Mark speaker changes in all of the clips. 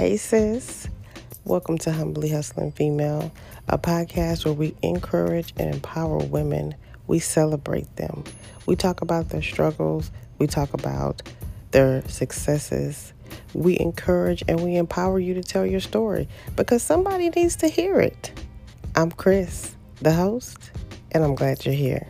Speaker 1: Hey, sis. Welcome to Humbly Hustling Female, a podcast where we encourage and empower women. We celebrate them. We talk about their struggles. We talk about their successes. We encourage and we empower you to tell your story because somebody needs to hear it. I'm Chris, the host, and I'm glad you're here.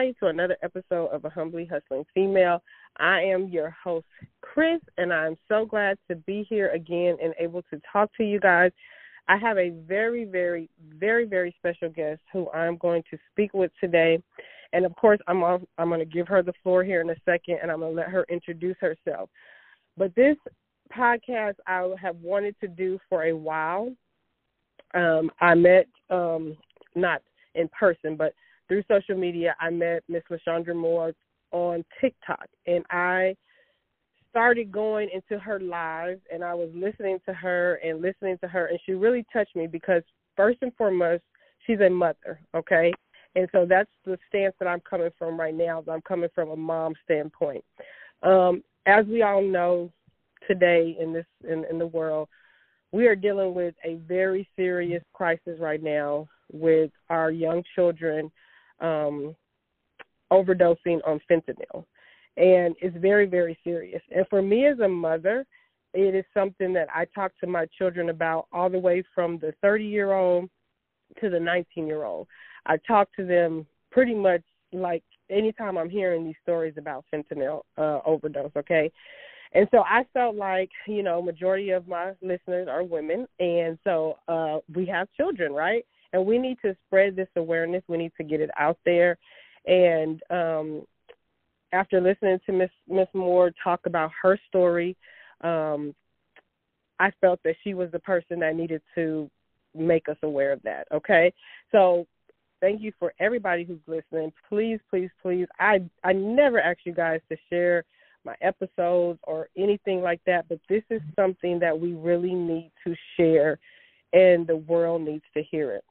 Speaker 1: Everybody, to another episode of A Humbly Hustling Female. I am your host, Chris, and I'm so glad to be here again and able to talk to you guys. I have a very, very, very, very special guest who I'm going to speak with today. And of course, I'm off, I'm going to give her the floor here in a second, and I'm going to let her introduce herself. But this podcast I have wanted to do for a while. Um, I met um, not in person, but through social media, I met Miss LaChandra Moore on TikTok, and I started going into her lives, and I was listening to her and listening to her, and she really touched me because first and foremost, she's a mother, okay, and so that's the stance that I'm coming from right now. I'm coming from a mom standpoint. Um, as we all know, today in this in, in the world, we are dealing with a very serious crisis right now with our young children um, overdosing on fentanyl. And it's very, very serious. And for me as a mother, it is something that I talk to my children about all the way from the 30 year old to the 19 year old. I talk to them pretty much like anytime I'm hearing these stories about fentanyl uh, overdose, okay? And so I felt like, you know, majority of my listeners are women and so uh we have children, right? And we need to spread this awareness. We need to get it out there. And um, after listening to Miss Miss Moore talk about her story, um, I felt that she was the person that needed to make us aware of that. Okay, so thank you for everybody who's listening. Please, please, please. I I never ask you guys to share my episodes or anything like that, but this is something that we really need to share, and the world needs to hear it.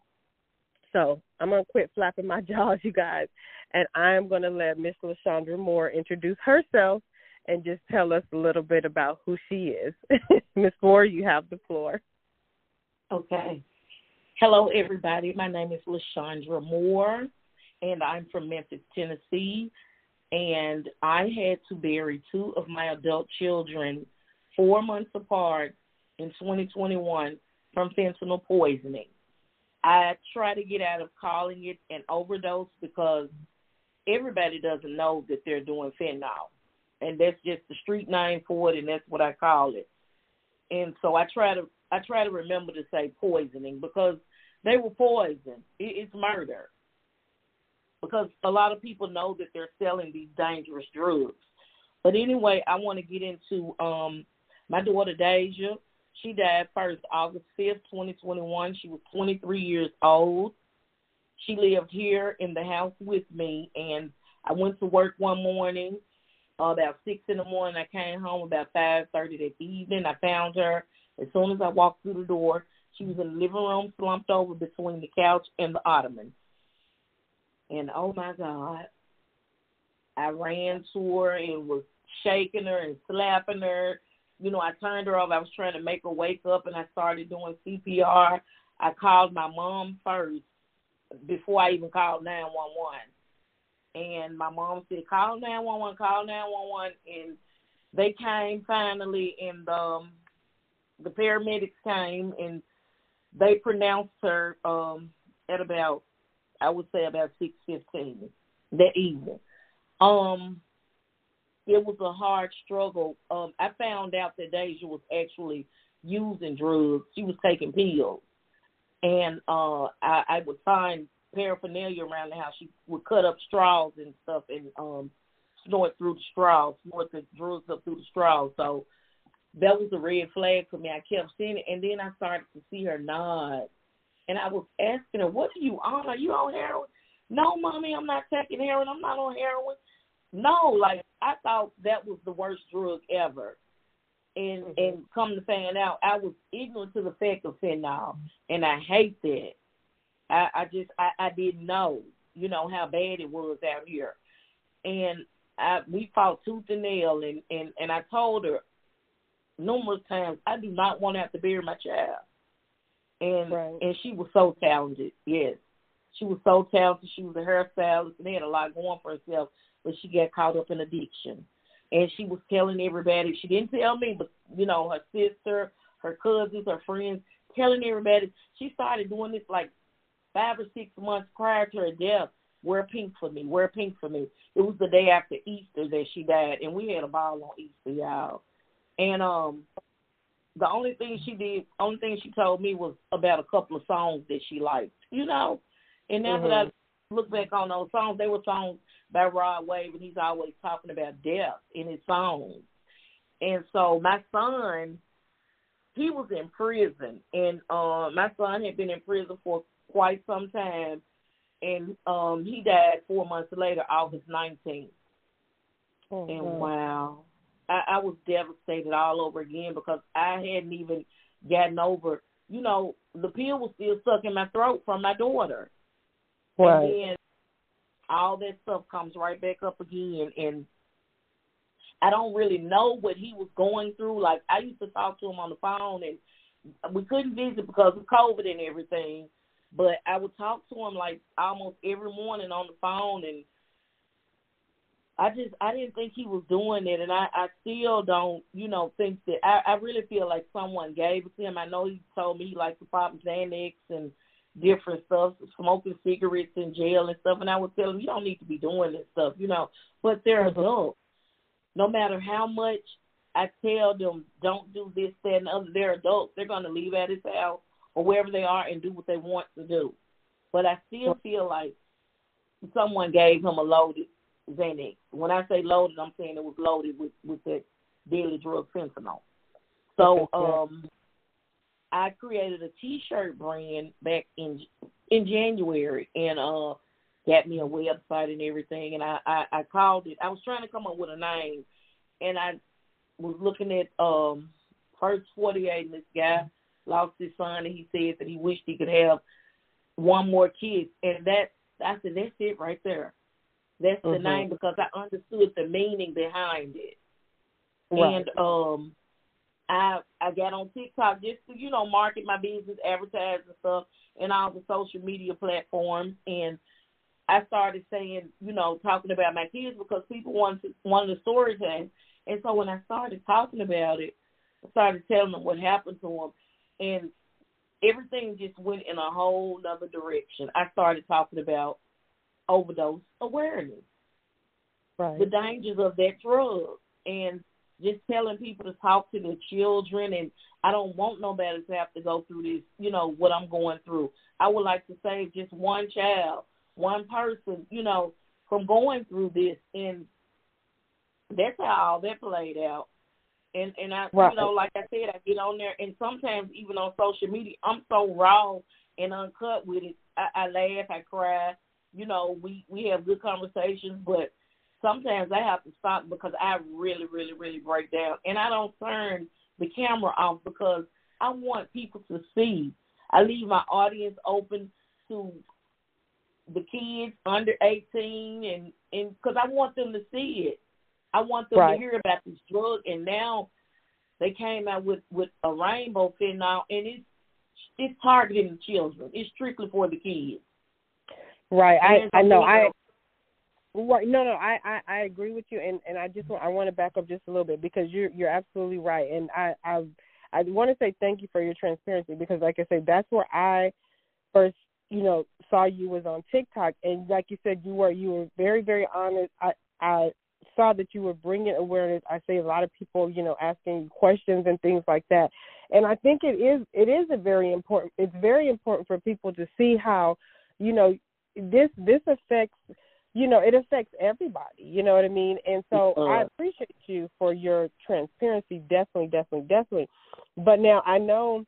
Speaker 1: So I'm gonna quit flapping my jaws, you guys, and I'm gonna let Miss LaChandra Moore introduce herself and just tell us a little bit about who she is. Miss Moore, you have the floor.
Speaker 2: Okay. Hello, everybody. My name is LaChandra Moore, and I'm from Memphis, Tennessee. And I had to bury two of my adult children four months apart in 2021 from fentanyl poisoning. I try to get out of calling it an overdose because everybody doesn't know that they're doing fentanyl. And that's just the street name for it and that's what I call it. And so I try to I try to remember to say poisoning because they were poisoned. it's murder. Because a lot of people know that they're selling these dangerous drugs. But anyway, I want to get into um my daughter Deja. She died first August 5th, 2021. She was 23 years old. She lived here in the house with me, and I went to work one morning uh, about six in the morning. I came home about five thirty that evening. I found her as soon as I walked through the door. She was in the living room, slumped over between the couch and the ottoman. And oh my God, I ran to her and was shaking her and slapping her you know, I turned her off. I was trying to make her wake up, and I started doing CPR. I called my mom first before I even called 911. And my mom said, call 911, call 911. And they came finally, and um, the paramedics came, and they pronounced her um, at about, I would say about 6.15 that evening. Um, it was a hard struggle. Um, I found out that Deja was actually using drugs. She was taking pills, and uh, I, I would find paraphernalia around the house. She would cut up straws and stuff and um, snort through the straws, snort the drugs up through the straws. So that was a red flag for me. I kept seeing it, and then I started to see her nod, and I was asking her, "What are you on? Are you on heroin?" No, mommy, I'm not taking heroin. I'm not on heroin. No, like I thought that was the worst drug ever. And mm-hmm. and come to find out I was ignorant to the fact of fentanyl and I hate that. I, I just I, I didn't know, you know, how bad it was out here. And I we fought tooth and nail and, and, and I told her numerous times, I do not want to have to bury my child. And
Speaker 1: right.
Speaker 2: and she was so talented, yes. She was so talented. She was a hairstylist and had a lot going for herself, but she got caught up in addiction. And she was telling everybody. She didn't tell me, but you know, her sister, her cousins, her friends, telling everybody. She started doing this like five or six months prior to her death. Wear pink for me. Wear pink for me. It was the day after Easter that she died, and we had a ball on Easter, y'all. And um, the only thing she did, only thing she told me was about a couple of songs that she liked, you know. And now mm-hmm. that I look back on those songs, they were songs by Rod Wave, and he's always talking about death in his songs. And so my son, he was in prison, and uh, my son had been in prison for quite some time, and um, he died four months later, August 19th. Oh, and wow, I, I was devastated all over again because I hadn't even gotten over, you know, the pill was still stuck in my throat from my daughter.
Speaker 1: Right.
Speaker 2: And then all that stuff comes right back up again and I don't really know what he was going through. Like I used to talk to him on the phone and we couldn't visit because of COVID and everything. But I would talk to him like almost every morning on the phone and I just I didn't think he was doing it, and I I still don't you know think that I I really feel like someone gave it to him. I know he told me he liked to pop Xanax and different stuff, smoking cigarettes in jail and stuff, and I would tell them, you don't need to be doing this stuff, you know. But they're mm-hmm. adults. No matter how much I tell them don't do this, that, and the other, they're adults. They're going to leave at his house or wherever they are and do what they want to do. But I still feel like someone gave him a loaded Xanax. When I say loaded, I'm saying it was loaded with with that daily drug fentanyl. So um, I created a T-shirt brand back in in January, and uh, got me a website and everything. And I, I I called it. I was trying to come up with a name, and I was looking at um First 48, and this guy lost his son, and he said that he wished he could have one more kid, and that I said that's it right there. That's the mm-hmm. name because I understood the meaning behind it. Right. And um I I got on TikTok just to, you know, market my business, advertise and stuff and all the social media platforms and I started saying, you know, talking about my kids because people wanted wanted the story time. And so when I started talking about it, I started telling them what happened to them and everything just went in a whole other direction. I started talking about overdose awareness,
Speaker 1: right.
Speaker 2: the dangers of that drug, and just telling people to talk to their children. And I don't want nobody to have to go through this, you know, what I'm going through. I would like to save just one child, one person, you know, from going through this. And that's how all that played out. And and I, right. you know, like I said, I get on there, and sometimes even on social media, I'm so raw and uncut with it. I, I laugh, I cry, you know, we we have good conversations, but sometimes I have to stop because I really, really, really break down, and I don't turn the camera off because I want people to see. I leave my audience open to the kids under 18 and and because I want them to see it. I want them
Speaker 1: right.
Speaker 2: to hear about this drug and now they came out with with a rainbow fentanyl and it's it's targeting the children. It's strictly for the kids.
Speaker 1: Right. I I know I Right. No, no, I, I, I agree with you, and, and I just want I want to back up just a little bit because you're you're absolutely right, and I I I want to say thank you for your transparency because, like I said, that's where I first you know saw you was on TikTok, and like you said, you were you were very very honest. I I saw that you were bringing awareness. I see a lot of people, you know, asking questions and things like that, and I think it is it is a very important. It's very important for people to see how, you know, this this affects you know it affects everybody you know what i mean? And so uh, i appreciate you for your transparency definitely definitely definitely. But now i know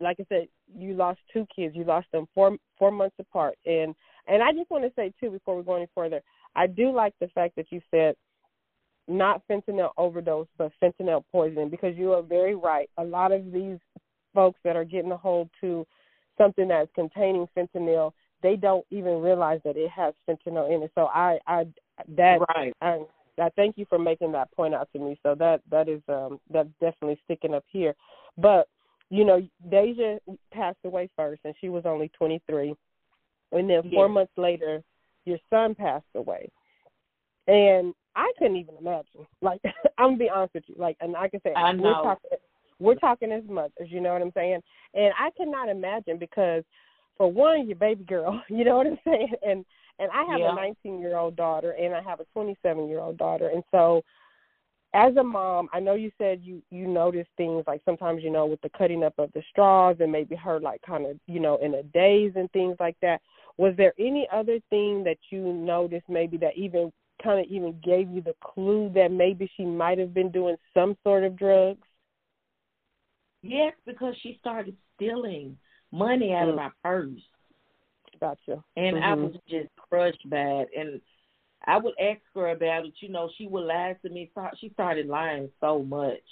Speaker 1: like i said you lost two kids. You lost them four four months apart. And and i just want to say too before we go any further i do like the fact that you said not fentanyl overdose but fentanyl poisoning because you are very right. A lot of these folks that are getting a hold to something that's containing fentanyl, they don't even realize that it has fentanyl in it. So I, I that
Speaker 2: right.
Speaker 1: I, I thank you for making that point out to me. So that that is um that's definitely sticking up here. But you know, Deja passed away first, and she was only 23, and then four months later, your son passed away, and I couldn't even imagine. Like I'm gonna be honest with you, like, and I can say
Speaker 2: I
Speaker 1: we're talking we're talking as much as you know what I'm saying, and I cannot imagine because for one, your baby girl, you know what I'm saying, and and I have
Speaker 2: Yeah.
Speaker 1: a 19 year old daughter and I have a 27 year old daughter, and so as a mom, I know you said you you notice things like sometimes you know with the cutting up of the straws and maybe her like kind of you know in a daze and things like that. Was there any other thing that you noticed maybe that even kind of even gave you the clue that maybe she might have been doing some sort of drugs?
Speaker 2: Yes, because she started stealing money out of
Speaker 1: Mm.
Speaker 2: my purse.
Speaker 1: Gotcha.
Speaker 2: and I
Speaker 1: Mhm.
Speaker 2: was just crushed bad. And I would ask her about it. You know, she would lie to me. She started lying so much,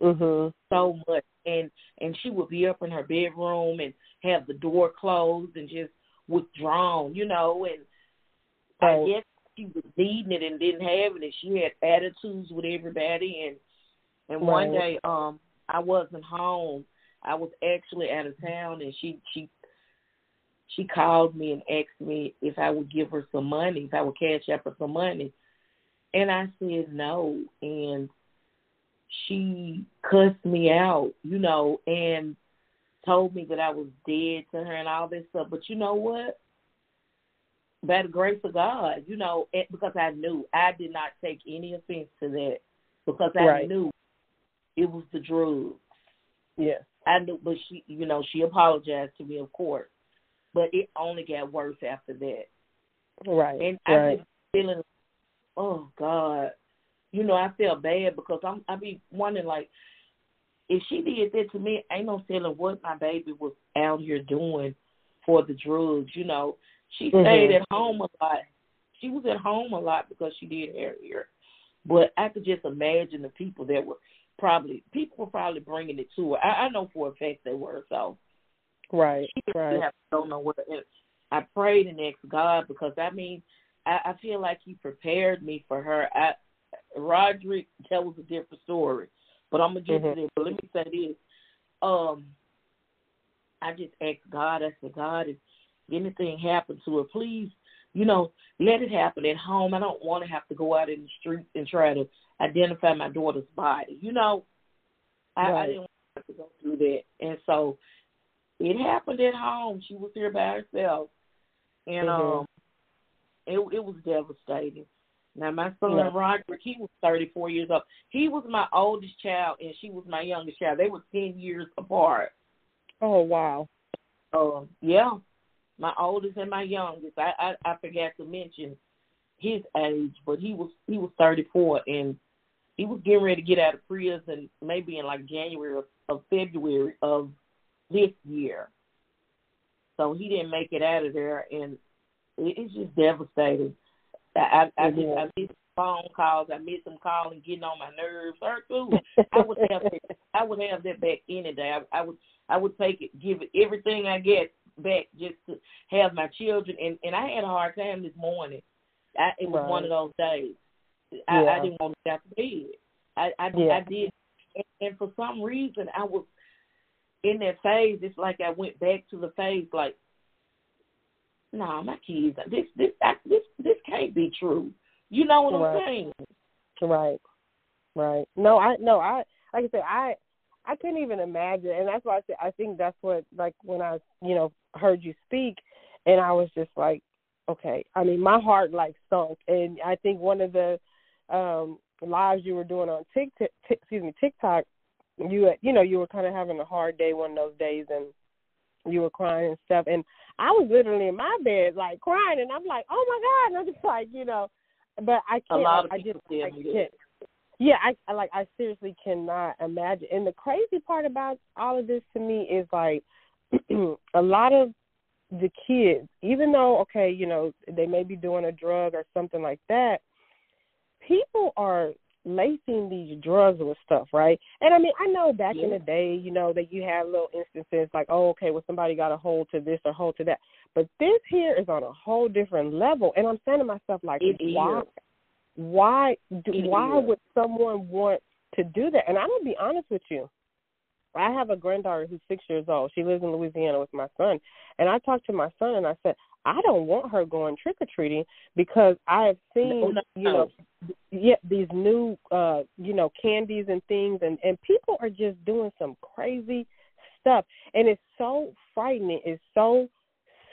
Speaker 1: Mhm.
Speaker 2: so much, and and she would be up in her bedroom and have the door closed and just withdrawn. You know, and I guess she was needing it and didn't have it, and she had attitudes with everybody. And and one day, um, I wasn't home. I was actually out of town, and she she she called me and asked me if I would give her some money, if I would cash up her some money. And I said no. And she cussed me out, you know, and told me that I was dead to her and all this stuff. But you know what? By the grace of God, you know, it, because I knew I did not take any offense to that because I
Speaker 1: Right.
Speaker 2: knew it was the drugs.
Speaker 1: Yeah.
Speaker 2: I knew, but she, you know, she apologized to me, of course, but it only got worse after that.
Speaker 1: Right.
Speaker 2: And I
Speaker 1: right.
Speaker 2: was feeling, oh God, you know, I felt bad because I'm, I be wondering like, if she did that to me, ain't no telling what my baby was out here doing for the drugs. You know, she
Speaker 1: Mhm.
Speaker 2: stayed at home a lot. She was at home a lot because she did hair here. But I could just imagine the people that were probably people were probably bringing it to her. I, I know for a fact they were. So
Speaker 1: Right.
Speaker 2: she
Speaker 1: Right.
Speaker 2: have go nowhere. And I prayed and asked God because I mean, I, I feel like He prepared me for her. I Roderick, that was a different story. But I'm gonna get
Speaker 1: Mhm.
Speaker 2: to. But let me say this. Um I just asked God, I said, God, if anything happened to her, please, you know, let it happen at home. I don't want to have to go out in the streets and try to identify my daughter's body. You know, I, I didn't want to go through that. And so it happened at home. She was here by herself. And
Speaker 1: Mhm.
Speaker 2: um it it was devastating. Now my son
Speaker 1: Yeah.
Speaker 2: Roderick, he was thirty four years old. He was my oldest child and she was my youngest child. They were ten years apart.
Speaker 1: Oh wow.
Speaker 2: Um, yeah, my oldest and my youngest. I, I I forgot to mention his age, but he was he was thirty four and he was getting ready to get out of prison maybe in like January of, of February of this year. So he didn't make it out of there, and it, it's just devastating. I I, I, just, I miss phone calls. I miss him calling, getting on my nerves. Her too. I would have that, I would have that back any day. I, I would I would take it, give it everything I get back just to have my children. And and I had a hard time this morning. I, it was
Speaker 1: Right.
Speaker 2: one of those days. I,
Speaker 1: Yeah.
Speaker 2: I didn't want to get out of bed. I I,
Speaker 1: Yeah.
Speaker 2: I did, and, and for some reason I was in that phase. It's like I went back to the phase like, no, nah, my kids. This this I, this this can't be true. You know what
Speaker 1: Right.
Speaker 2: I'm saying?
Speaker 1: Right. Right. No, I no, I like I said, I I couldn't even imagine and that's why I said I think that's what like when I, you know, heard you speak and I was just like, okay. I mean, my heart like sunk and I think one of the um lives you were doing on TikTok, excuse me, TikTok, you you know, you were kind of having a hard day one of those days and you were crying and stuff and I was literally in my bed like crying and I'm like, "Oh my god." And I'm just like, you know, but I can't
Speaker 2: lot of
Speaker 1: I just I can't yeah, I, I like I seriously cannot imagine. And the crazy part about all of this to me is like a lot of the kids, even though okay, you know, they may be doing a drug or something like that, people are lacing these drugs with stuff, right? And I mean, I know back yeah. in the day, you know, that you had little instances like, oh, okay, well, somebody got a hold to this or hold to that, but this here is on a whole different level. And I'm saying to myself, like,
Speaker 2: it
Speaker 1: why,
Speaker 2: is.
Speaker 1: why, do, why
Speaker 2: is.
Speaker 1: would someone want to do that? And I'm gonna be honest with you. I have a granddaughter who's six years old. She lives in Louisiana with my son, and I talked to my son and I said, I don't want her going trick or treating because I have seen,
Speaker 2: no,
Speaker 1: you know, yeah, these new, uh, you know, candies and things, and and people are just doing some crazy stuff, and it's so frightening. It's so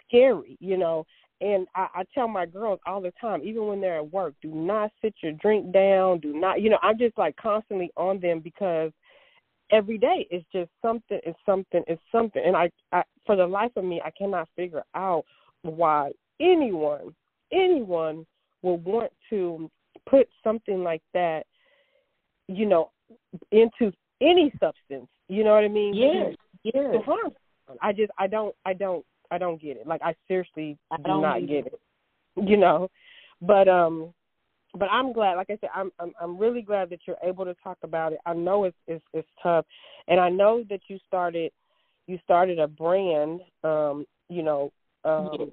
Speaker 1: scary, you know. And I, I tell my girls all the time, even when they're at work, do not sit your drink down. Do not, you know, I'm just like constantly on them because every day it's just something, it's something, it's something. And I, I, for the life of me, I cannot figure out why anyone, anyone will want to put something like that, you know, into any substance. You know what I mean?
Speaker 2: Yes, yes.
Speaker 1: I just, I don't, I don't, I don't get it. Like I seriously
Speaker 2: I
Speaker 1: do not get it. You know, but um, but I'm glad. Like I said, I'm I'm I'm really glad that you're able to talk about it. I know it's it's, it's tough, and I know that you started you started a brand. Um, you know, um,
Speaker 2: Yes.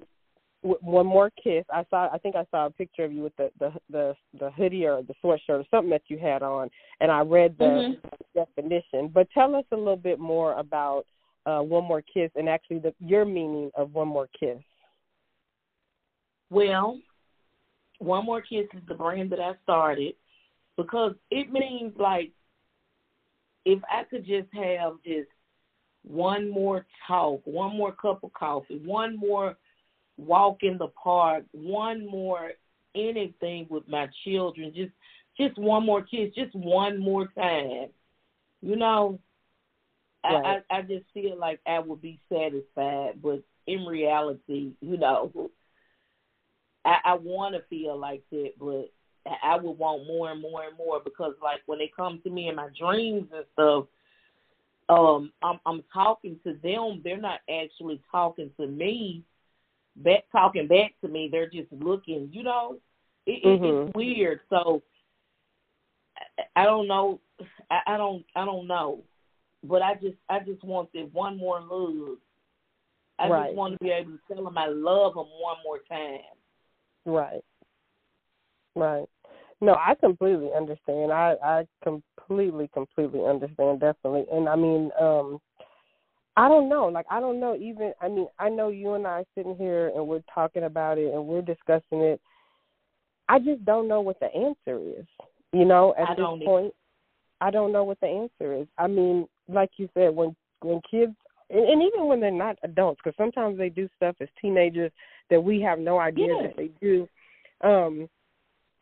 Speaker 1: w- one more kiss. I saw. I think I saw a picture of you with the the the, the hoodie or the sweatshirt or something that you had on, and I read the
Speaker 2: Mhm.
Speaker 1: definition. But tell us a little bit more about uh, one more kiss and actually the your meaning of one more kiss.
Speaker 2: Well, One More Kiss is the brand that I started because it means like if I could just have just one more talk, one more cup of coffee, one more walk in the park, one more anything with my children, just just one more kiss, just one more time. You know,
Speaker 1: Right.
Speaker 2: I, I I just feel like I would be satisfied, but in reality, you know, I, I want to feel like that, but I would want more and more and more because, like, when they come to me in my dreams and stuff, um, I'm I'm talking to them. They're not actually talking to me, back talking back to me. They're just looking. You know, it, it,
Speaker 1: Mhm.
Speaker 2: it's weird. So I, I don't know. I, I don't. I don't know. But I just, I just want that one more hug. I
Speaker 1: Right.
Speaker 2: just want to be able to tell them I love them one more time.
Speaker 1: Right. Right. No, I completely understand. I I completely completely understand definitely. And I mean, um I don't know. Like I don't know even I mean, I know you and I are sitting here and we're talking about it and we're discussing it. I just don't know what the answer is. You know, at
Speaker 2: I
Speaker 1: this point I don't know what the answer is. I mean, like you said when when kids and, and even when they're not adults because sometimes they do stuff as teenagers that we have no idea
Speaker 2: Yeah.
Speaker 1: that they do um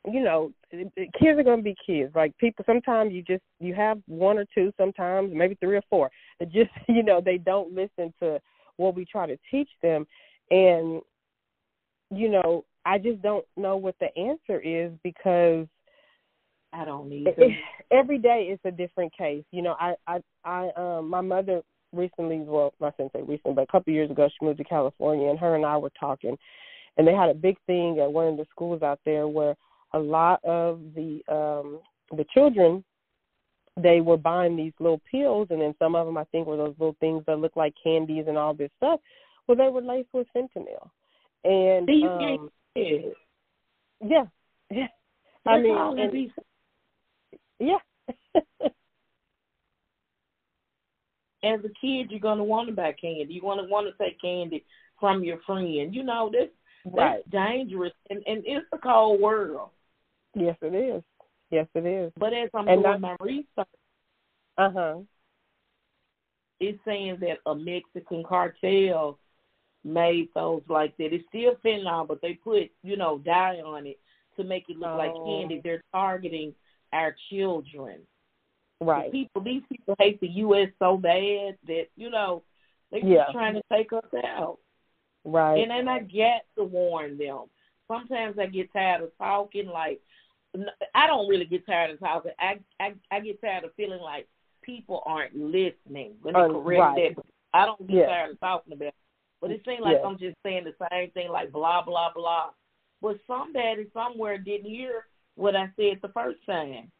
Speaker 1: you know kids are going to be kids like people sometimes you just you have one or two sometimes maybe three or four that just you know they don't listen to what we try to teach them and you know i just don't know what the answer is because
Speaker 2: I don't either.
Speaker 1: every day is a different case. You know, I I I um my mother recently, well, I shouldn't say recently, but a couple of years ago, she moved to California, and her and I were talking, and they had a big thing at one of the schools out there where a lot of the um the children they were buying these little pills and then some of them I think were those little things that look like candies and all this stuff. Well they were laced with fentanyl. And
Speaker 2: you
Speaker 1: um
Speaker 2: it.
Speaker 1: yeah. Yeah. I mean and- yeah.
Speaker 2: as a kid, you're gonna want to buy candy. You want to want to take candy from your friend. You know that's
Speaker 1: right.
Speaker 2: that's dangerous, and and it's a cold world.
Speaker 1: Yes it is. Yes it is.
Speaker 2: But as I'm
Speaker 1: And
Speaker 2: doing my research,
Speaker 1: Uh huh.
Speaker 2: it's saying that a Mexican cartel made those like that. It's still fentanyl, but they put you know dye on it to make it look like
Speaker 1: Oh.
Speaker 2: candy. They're targeting our children. The
Speaker 1: Right.
Speaker 2: people, these people hate the U.S. so bad that you know they're
Speaker 1: Yeah.
Speaker 2: just trying to take us out.
Speaker 1: Right.
Speaker 2: And then I get to warn them. Sometimes I get tired of talking. Like I don't really get tired of talking. I I, I get tired of feeling like people aren't listening. Let me
Speaker 1: Uh,
Speaker 2: correct
Speaker 1: right.
Speaker 2: that. I don't get
Speaker 1: Yeah.
Speaker 2: tired of talking about. It. But it seems like
Speaker 1: Yeah.
Speaker 2: I'm just saying the same thing, like blah blah blah. But somebody somewhere didn't hear what I said the first time.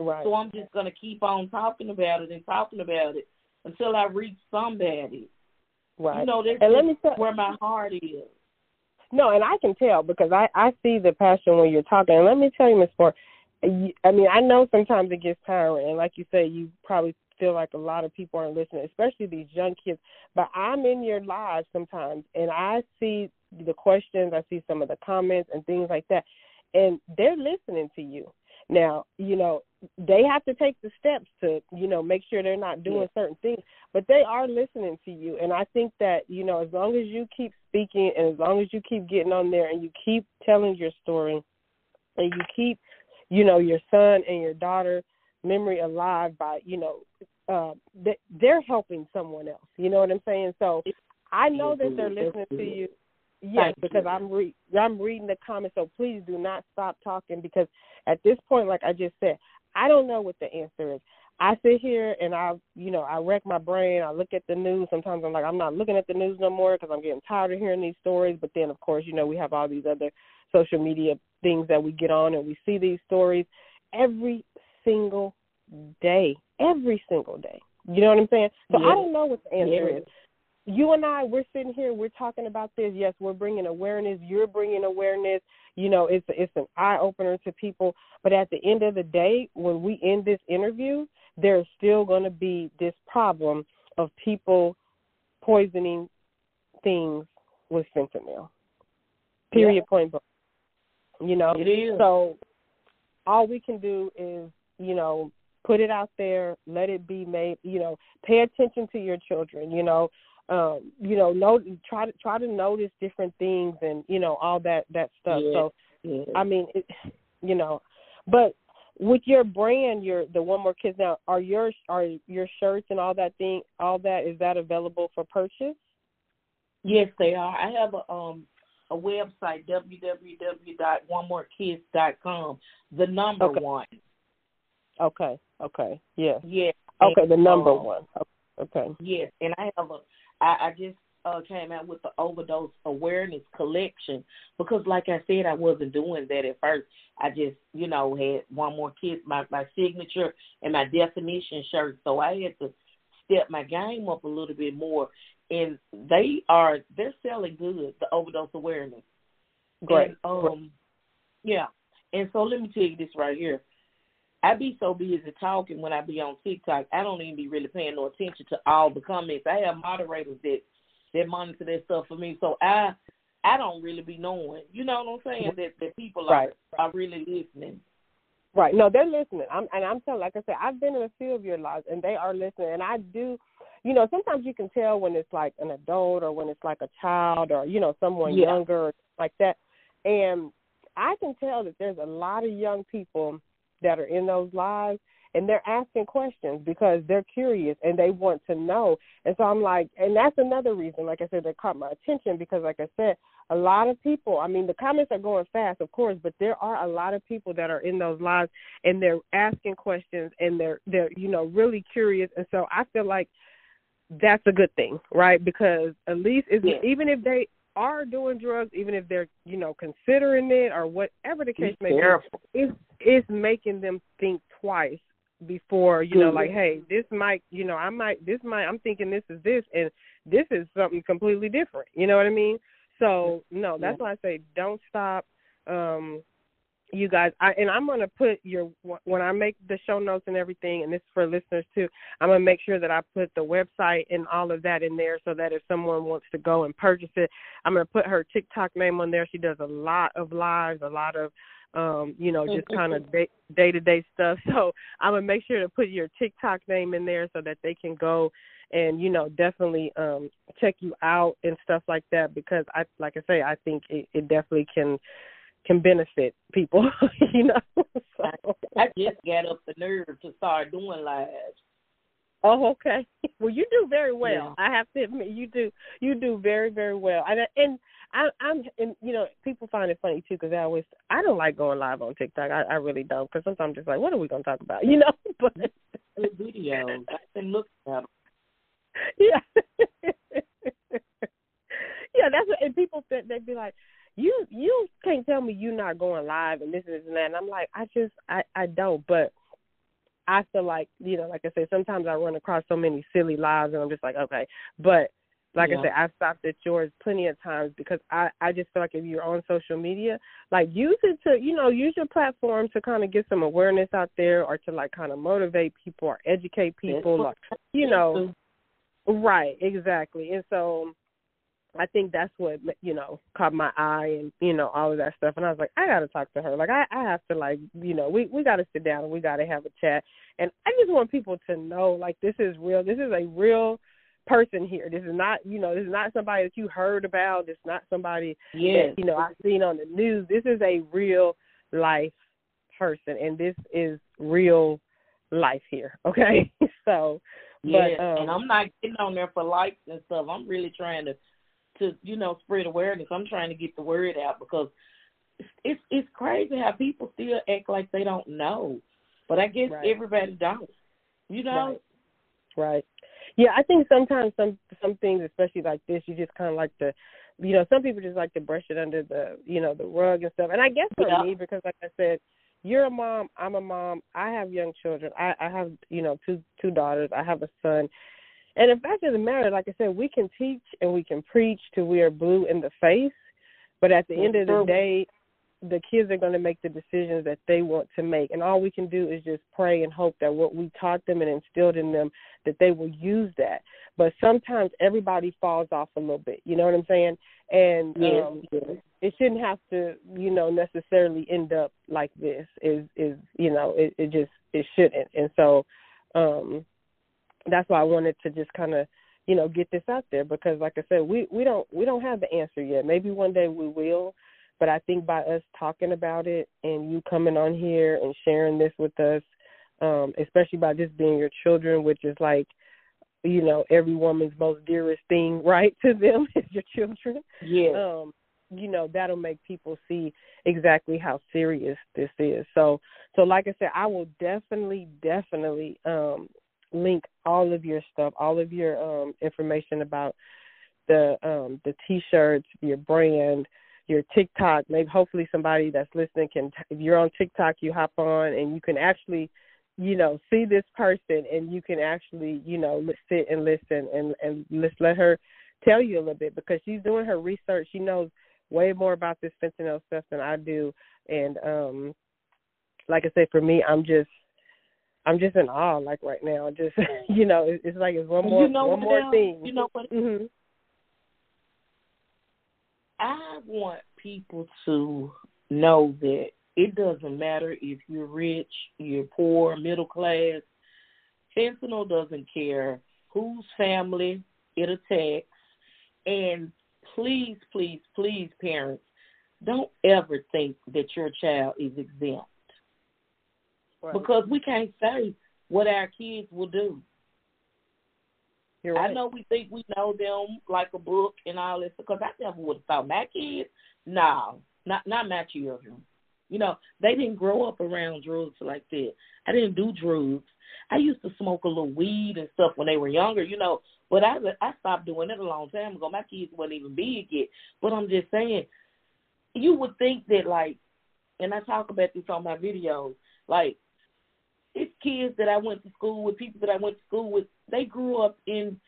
Speaker 1: Right.
Speaker 2: So I'm just gonna keep on talking about it and talking about it until I reach somebody.
Speaker 1: Right.
Speaker 2: You know, that's
Speaker 1: and let me tell,
Speaker 2: where my heart is.
Speaker 1: No, and I can tell because I I see the passion when you're talking. And let me tell you, Miss Ford, I mean, I know sometimes it gets tiring, and like you say, you probably feel like a lot of people aren't listening, especially these young kids. But I'm in your lives sometimes, and I see the questions, I see some of the comments and things like that, and they're listening to you. Now, you know, they have to take the steps to, you know, make sure they're not doing yeah. certain things, but they are listening to you. And I think that, you know, as long as you keep speaking and as long as you keep getting on there and you keep telling your story and you keep, you know, your son and your daughter memory alive by, you know, uh they're helping someone else. You know what I'm saying? So I know that they're listening to you Yes, because I'm re- I'm reading the comments. So please do not stop talking because at this point, like I just said, I don't know what the answer is. I sit here and I, you know, I wreck my brain. I look at the news. Sometimes I'm like, I'm not looking at the news no more because I'm getting tired of hearing these stories. But then, of course, you know, we have all these other social media things that we get on and we see these stories every single day, every single day. You know what I'm saying? So I don't know what the answer is you and I, we're sitting here, we're talking about this. Yes, we're bringing awareness. You're bringing awareness. You know, it's it's an eye opener to people. But at the end of the day, when we end this interview, there's still going to be this problem of people poisoning things with fentanyl. Period. Yeah. Point blank. You know.
Speaker 2: It is.
Speaker 1: So all we can do is, you know, put it out there, let it be made, you know, pay attention to your children, you know, um, you know, know try to try to notice different things and you know all that that stuff.
Speaker 2: Yeah.
Speaker 1: So,
Speaker 2: yeah.
Speaker 1: I mean, it, you know, but with your brand, your the One More kiss now, are your are your shirts and all that thing, all that is that available for purchase?
Speaker 2: Yes, they are. I have a um a website www.onemorekiss.com. The number
Speaker 1: okay.
Speaker 2: one.
Speaker 1: Okay. Okay. Yeah.
Speaker 2: Yeah.
Speaker 1: Okay. The number
Speaker 2: um,
Speaker 1: one. Okay.
Speaker 2: Yes, and I have a I, I just uh, came out with the overdose awareness collection because, like I said, I wasn't doing that at first. I just, you know, had one more kiss, my my signature and my definition shirt, so I had to step my game up a little bit more. And they are they're selling good the overdose awareness.
Speaker 1: Great.
Speaker 2: And, um, yeah. And so let me tell you this right here. I be so busy talking when I be on TikTok, I don't even be really paying no attention to all the comments. I have moderators that that monitor that stuff for me, so I I don't really be knowing. You know what I'm saying? That that people are
Speaker 1: right.
Speaker 2: are really listening.
Speaker 1: Right. No, they're listening. I'm and I'm telling like I said, I've been in a few of your lives and they are listening and I do you know, sometimes you can tell when it's like an adult or when it's like a child or, you know, someone
Speaker 2: yeah.
Speaker 1: younger like that. And I can tell that there's a lot of young people that are in those lives and they're asking questions because they're curious and they want to know. And so I'm like, and that's another reason, like I said, that caught my attention because, like I said, a lot of people, I mean, the comments are going fast, of course, but there are a lot of people that are in those lives and they're asking questions and they're, they're, you know, really curious. And so I feel like that's a good thing, right? Because at least, is
Speaker 2: yeah.
Speaker 1: even if they, are doing drugs, even if they're you know considering it or whatever the case may
Speaker 2: be,
Speaker 1: it's it's making them think twice before you know like hey this might you know I might this might I'm thinking this is this and this is something completely different. You know what I mean? So no that's why I say don't stop um you guys I, and i'm going to put your when i make the show notes and everything and this is for listeners too i'm going to make sure that i put the website and all of that in there so that if someone wants to go and purchase it i'm going to put her tiktok name on there. She does a lot of lives a lot of um you know just kind of day to day stuff. So i'm going to make sure to put your tiktok name in there so that they can go and you know definitely um check you out and stuff like that because i like i say i think it, it definitely can can benefit people, you know. so.
Speaker 2: I just got up the nerve to start doing lives.
Speaker 1: Oh, okay. Well, you do very well.
Speaker 2: Yeah.
Speaker 1: I have to admit, you do. You do very, very well. And and I, I'm, and you know, people find it funny too because I always, I don't like going live on TikTok. I, I really don't because sometimes I'm just like, what are we gonna talk about, you know? But
Speaker 2: videos. I've been looking at them.
Speaker 1: Yeah. yeah, that's what, and people they'd be like, you you can't tell me you're not going live and this and this and that. And I'm like, I just I I don't. But I feel like you know, like I said, sometimes I run across so many silly lives, and I'm just like, okay, but like yeah. I said, I've stopped at yours plenty of times because I I just feel like if you're on social media, like use it to you know use your platform to kind of get some awareness out there or to like kind of motivate people or educate people, or, you know. Right, exactly, and so I think that's what you know caught my eye and you know all of that stuff, and I was like, I got to talk to her. Like I I have to like you know we we got to sit down and we got to have a chat, and I just want people to know like this is real. This is a real person here. This is not, you know, this is not somebody that you heard about. It's not somebody
Speaker 2: yes.
Speaker 1: that, you know, I've seen on the news. This is a real life person and this is real life here. Okay. so
Speaker 2: yeah,
Speaker 1: but, um,
Speaker 2: and I'm not getting on there for likes and stuff. I'm really trying to to, you know, spread awareness. I'm trying to get the word out because it's it's crazy how people still act like they don't know. But I guess
Speaker 1: right.
Speaker 2: everybody don't. You know?
Speaker 1: Right. right. Yeah, I think sometimes some some things, especially like this, you just kind of like to, you know, some people just like to brush it under the, you know, the rug and stuff. And I guess for
Speaker 2: yeah.
Speaker 1: me, because like I said, you're a mom, I'm a mom, I have young children, I I have you know two two daughters, I have a son. And the fact of the matter, like I said, we can teach and we can preach till we are blue in the face, but at the end of the day, the kids are going to make the decisions that they want to make. And all we can do is just pray and hope that what we taught them and instilled in them that they will use that. But sometimes everybody falls off a little bit you know what i'm saying? And
Speaker 2: yes,
Speaker 1: um it shouldn't have to you know necessarily end up like this. Is is you know it, it just it shouldn't. And so um that's why i wanted to just kind of you know get this out there because like i said we we don't we don't have the answer yet maybe one day we will but I think by us talking about it and you coming on here and sharing this with us, um, especially by just being your children, which is like, you know, every woman's most dearest thing, right, to them is your children.
Speaker 2: Yeah.
Speaker 1: Um, you know, that'll make people see exactly how serious this is. So so like I said, I will definitely, definitely um link all of your stuff, all of your um information about the um the t shirts, your brand, your TikTok. Maybe hopefully somebody that's listening can. If you're on TikTok, you hop on and you can actually, you know, see this person and you can actually, you know, sit and listen and and just let her tell you a little bit because she's doing her research. She knows way more about this fentanyl stuff than I do, and um, like I said, for me, I'm just. I'm just in awe, like right now. Just you know, it's, it's like it's one more,
Speaker 2: you know
Speaker 1: one more
Speaker 2: now,
Speaker 1: thing.
Speaker 2: You know what?
Speaker 1: Mm-hmm.
Speaker 2: I want people to know that it doesn't matter if you're rich, you're poor, middle class. Fentanyl doesn't care whose family it attacks. And please, please, please, parents, don't ever think that your child is exempt.
Speaker 1: Right.
Speaker 2: Because we can't say what our kids will do.
Speaker 1: Right.
Speaker 2: I know we think we know them like a book and all this because I never would have thought my kids. No, not not my children. You know, they didn't grow up around drugs like that. I didn't do drugs. I used to smoke a little weed and stuff when they were younger, you know, but I I stopped doing it a long time ago. My kids weren't even big yet. But I'm just saying, you would think that like, and I talk about this on my videos, like it's kids that I went to school with, people that I went to school with, they grew up in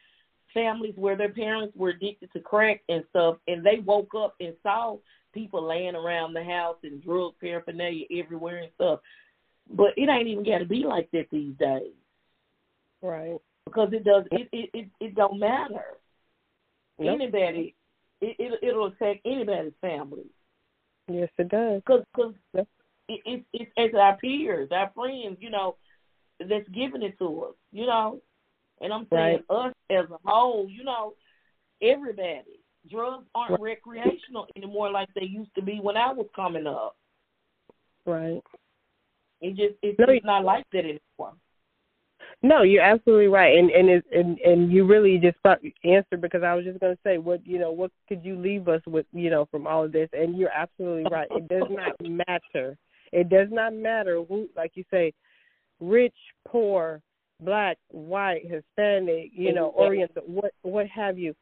Speaker 2: families where their parents were addicted to crack and stuff, and they woke up and saw people laying around the house and drug paraphernalia everywhere and stuff. But it ain't even got to be like that these days,
Speaker 1: right?
Speaker 2: Because it does. It it it, it don't matter.
Speaker 1: Yep.
Speaker 2: Anybody, it, it it'll affect anybody's family.
Speaker 1: Yes, it does.
Speaker 2: Because cause
Speaker 1: yep.
Speaker 2: It, it, it's it's our peers, our friends, you know, that's giving it to us, you know. And I'm saying
Speaker 1: right.
Speaker 2: us as a whole, you know, everybody. Drugs aren't
Speaker 1: right.
Speaker 2: recreational anymore like they used to be when I was coming up.
Speaker 1: Right.
Speaker 2: It just it's,
Speaker 1: no,
Speaker 2: it's not like that anymore.
Speaker 1: No, you're absolutely right, and and it, and and you really just answered because I was just going to say what you know what could you leave us with you know from all of this, and you're absolutely right. It does not matter. It does not matter who, like you say, rich, poor, black, white, Hispanic, you know, Oriental, what what have you.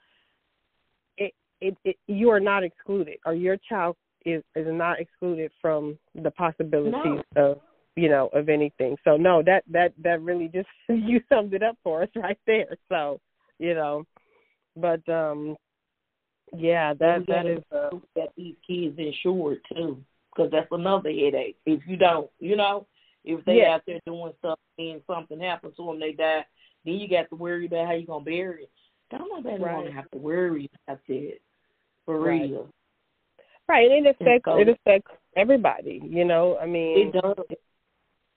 Speaker 1: It, it it you are not excluded, or your child is is not excluded from the possibilities
Speaker 2: no.
Speaker 1: of you know, of anything. So no, that that that really just you summed it up for us right there. So, you know, but um yeah, that that is uh,
Speaker 2: that these kids insured too, because that's another headache. If you don't, you know, if they
Speaker 1: yeah.
Speaker 2: out there doing something and something happens to them, they die. Then you got to worry about how you gonna bury it. Don't nobody
Speaker 1: Right.
Speaker 2: want to have to worry about that for
Speaker 1: Right.
Speaker 2: real.
Speaker 1: right. It affects it affects everybody. You know, I mean,
Speaker 2: It does.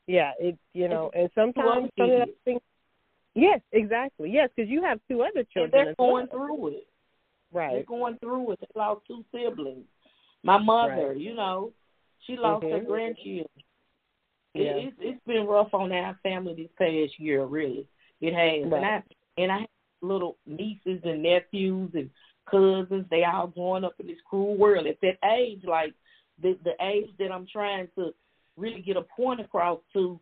Speaker 1: yeah, it you know, and sometimes some of those things. Yes, exactly. Yes, because you have two other
Speaker 2: And
Speaker 1: children.
Speaker 2: they're
Speaker 1: as
Speaker 2: going
Speaker 1: well.
Speaker 2: through it.
Speaker 1: Right.
Speaker 2: They're going through it. They lost two siblings. My mother,
Speaker 1: Right.
Speaker 2: you know, she lost her
Speaker 1: Mhm.
Speaker 2: grandchildren.
Speaker 1: Yeah.
Speaker 2: It, it's it's been rough on our family this past year, really. It has.
Speaker 1: Right.
Speaker 2: And I and I have little nieces and nephews and cousins. They all growing up in this cruel world at that age, like the the age that I'm trying to really get a point across to.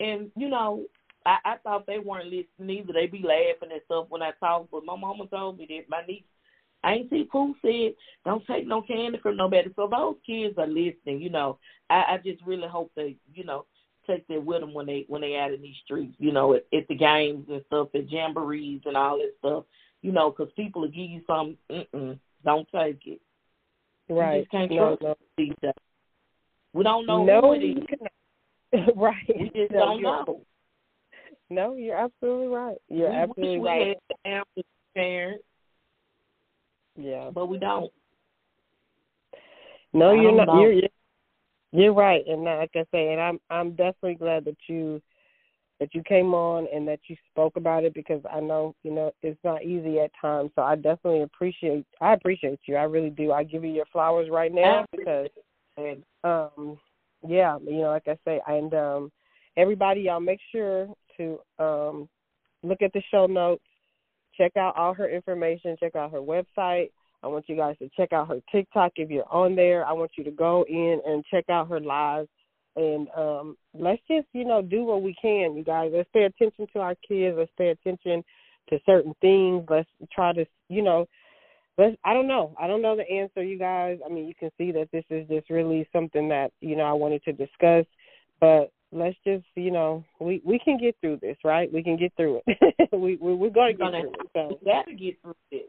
Speaker 2: And you know, I, I thought they weren't listening either. They be laughing and stuff when I talk, but my mama told me that my niece I ain't see Pooh said, don't take no candy from nobody. So those kids are listening, you know. I, I just really hope they, you know, take that with them when they when they out in these streets, you know, at, at the games and stuff, at jamborees and all that stuff, you know, 'cause people will give you some, mm-mm, don't take it. You
Speaker 1: Right.
Speaker 2: just can't
Speaker 1: no,
Speaker 2: trust
Speaker 1: no.
Speaker 2: these days. We don't know
Speaker 1: no,
Speaker 2: who it
Speaker 1: you cannot. right.
Speaker 2: We just
Speaker 1: no,
Speaker 2: don't know.
Speaker 1: No, you're absolutely right. You're
Speaker 2: we
Speaker 1: absolutely
Speaker 2: wish we
Speaker 1: right.
Speaker 2: had the parents,
Speaker 1: Yeah.
Speaker 2: but we don't.
Speaker 1: No, you're not.
Speaker 2: know.
Speaker 1: You're, you're you're right, and like I say, and I'm I'm definitely glad that you that you came on and that you spoke about it because I know you know it's not easy at times. So I definitely appreciate I appreciate you. I really do. I give you your flowers right now because
Speaker 2: And
Speaker 1: um yeah you know like i say and um everybody y'all make sure to um look at the show notes check out all her information check out her website i want you guys to check out her tiktok if you're on there i want you to go in and check out her lives and um let's just you know do what we can you guys let's pay attention to our kids let's pay attention to certain things let's try to you know but I don't know. I don't know the answer, you guys. I mean, you can see that this is just really something that you know I wanted to discuss. But let's just, you know, we we can get through this, right? We can get through it. we, we we're going to
Speaker 2: We're
Speaker 1: get
Speaker 2: gonna
Speaker 1: through it. So.
Speaker 2: we got to get through this.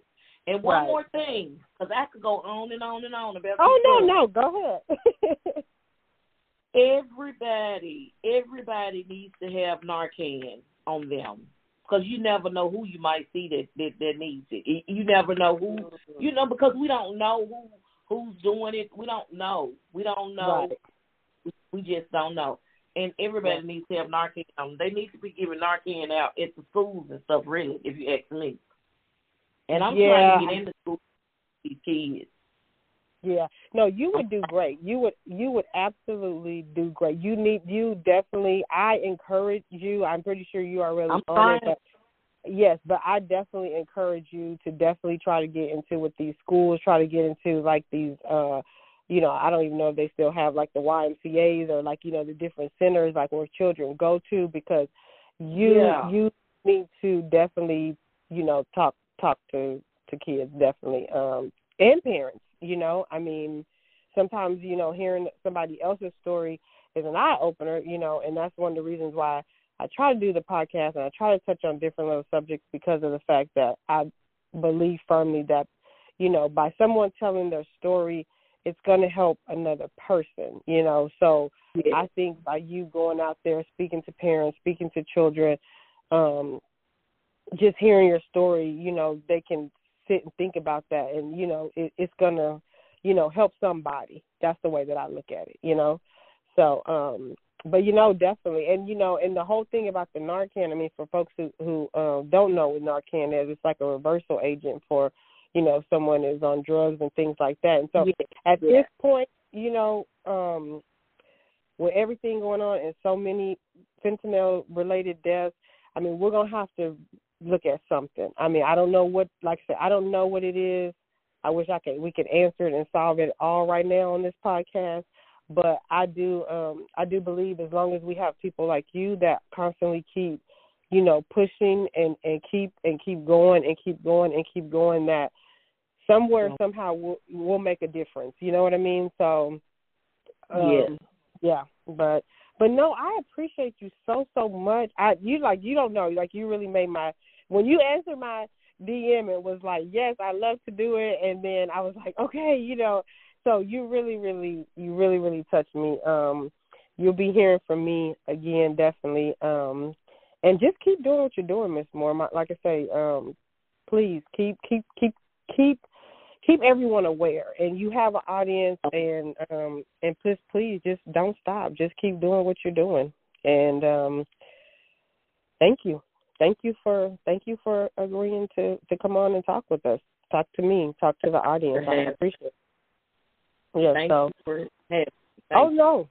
Speaker 2: And one
Speaker 1: Right.
Speaker 2: more thing, because I could go on and on and on about.
Speaker 1: Oh no, no, go ahead.
Speaker 2: Everybody, everybody needs to have Narcan on them, because you never know who you might see that that, that needs it. You- You never know who, you know, because we don't know who who's doing it. We don't know. We don't know.
Speaker 1: Right.
Speaker 2: We, we just don't know. And everybody
Speaker 1: Right.
Speaker 2: needs to have Narcan. They need to be giving Narcan out at the schools and stuff. Really, if you ask me. And I'm
Speaker 1: Yeah.
Speaker 2: trying to get into school these kids.
Speaker 1: Yeah. No, you would do great. You would you would absolutely do great. You need you definitely I encourage you. I'm pretty sure you are really
Speaker 2: I'm
Speaker 1: on it, but yes, but I definitely encourage you to definitely try to get into with these schools, try to get into like these uh you know, I don't even know if they still have like the YMCA's or like, you know, the different centers like where children go to because you
Speaker 2: Yeah.
Speaker 1: you need to definitely, you know, talk talk to to kids definitely. Um and parents, you know. I mean, sometimes, you know, hearing somebody else's story is an eye opener, you know, and that's one of the reasons why I try to do the podcast and I try to touch on different little subjects because of the fact that I believe firmly that, you know, by someone telling their story, it's going to help another person, you know. So I think by you going out there speaking to parents, speaking to children, um, just hearing your story, you know, they can sit and think about that and, you know, it, it's gonna, you know, help somebody. That's the way that I look at it, you know. So, um but you know, definitely and you know, and the whole thing about the Narcan, I mean for folks who who uh, don't know what Narcan is, it's like a reversal agent for, you know, if someone is on drugs and things like that. And so
Speaker 2: Yeah.
Speaker 1: at
Speaker 2: Yeah.
Speaker 1: this point, you know, um with everything going on and so many fentanyl related deaths, I mean, we're gonna have to look at something. I mean, I don't know what like I said, I don't know what it is. I wish I could we could answer it and solve it all right now on this podcast. But I do um I do believe as long as we have people like you that constantly keep, you know, pushing and, and keep and keep going and keep going and keep going that somewhere
Speaker 2: Yeah.
Speaker 1: somehow we'll we'll make a difference. You know what I mean? So um,
Speaker 2: Yes.
Speaker 1: yeah, but But no, I appreciate you so so much. I you like you don't know like you really made my when you answered my DM it was like yes I love to do it and then I was like okay you know so you really really you really really touched me. Um, you'll be hearing from me again definitely. Um, and just keep doing what you're doing, Miss Moore. My, like I say, um, please keep keep keep keep keep everyone aware. And you have an audience and um and please please just don't stop. Just keep doing what you're doing. And um thank you. Thank you for thank you for agreeing to to come on and talk with us. Talk to me. Talk to the audience. I appreciate it. Yeah
Speaker 2: thank
Speaker 1: so
Speaker 2: you for hey,
Speaker 1: oh no.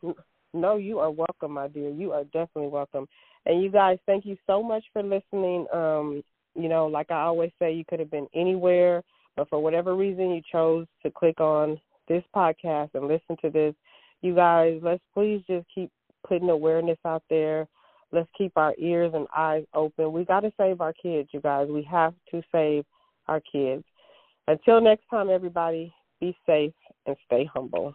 Speaker 1: No you are welcome my dear. You are definitely welcome and you guys thank you so much for listening um you know like i always say you could have been anywhere but for whatever reason you chose to click on this podcast and listen to this, you guys, let's please just keep putting awareness out there. Let's keep our ears and eyes open. We got to save our kids, you guys. We have to save our kids. Until next time, everybody, be safe and stay humble.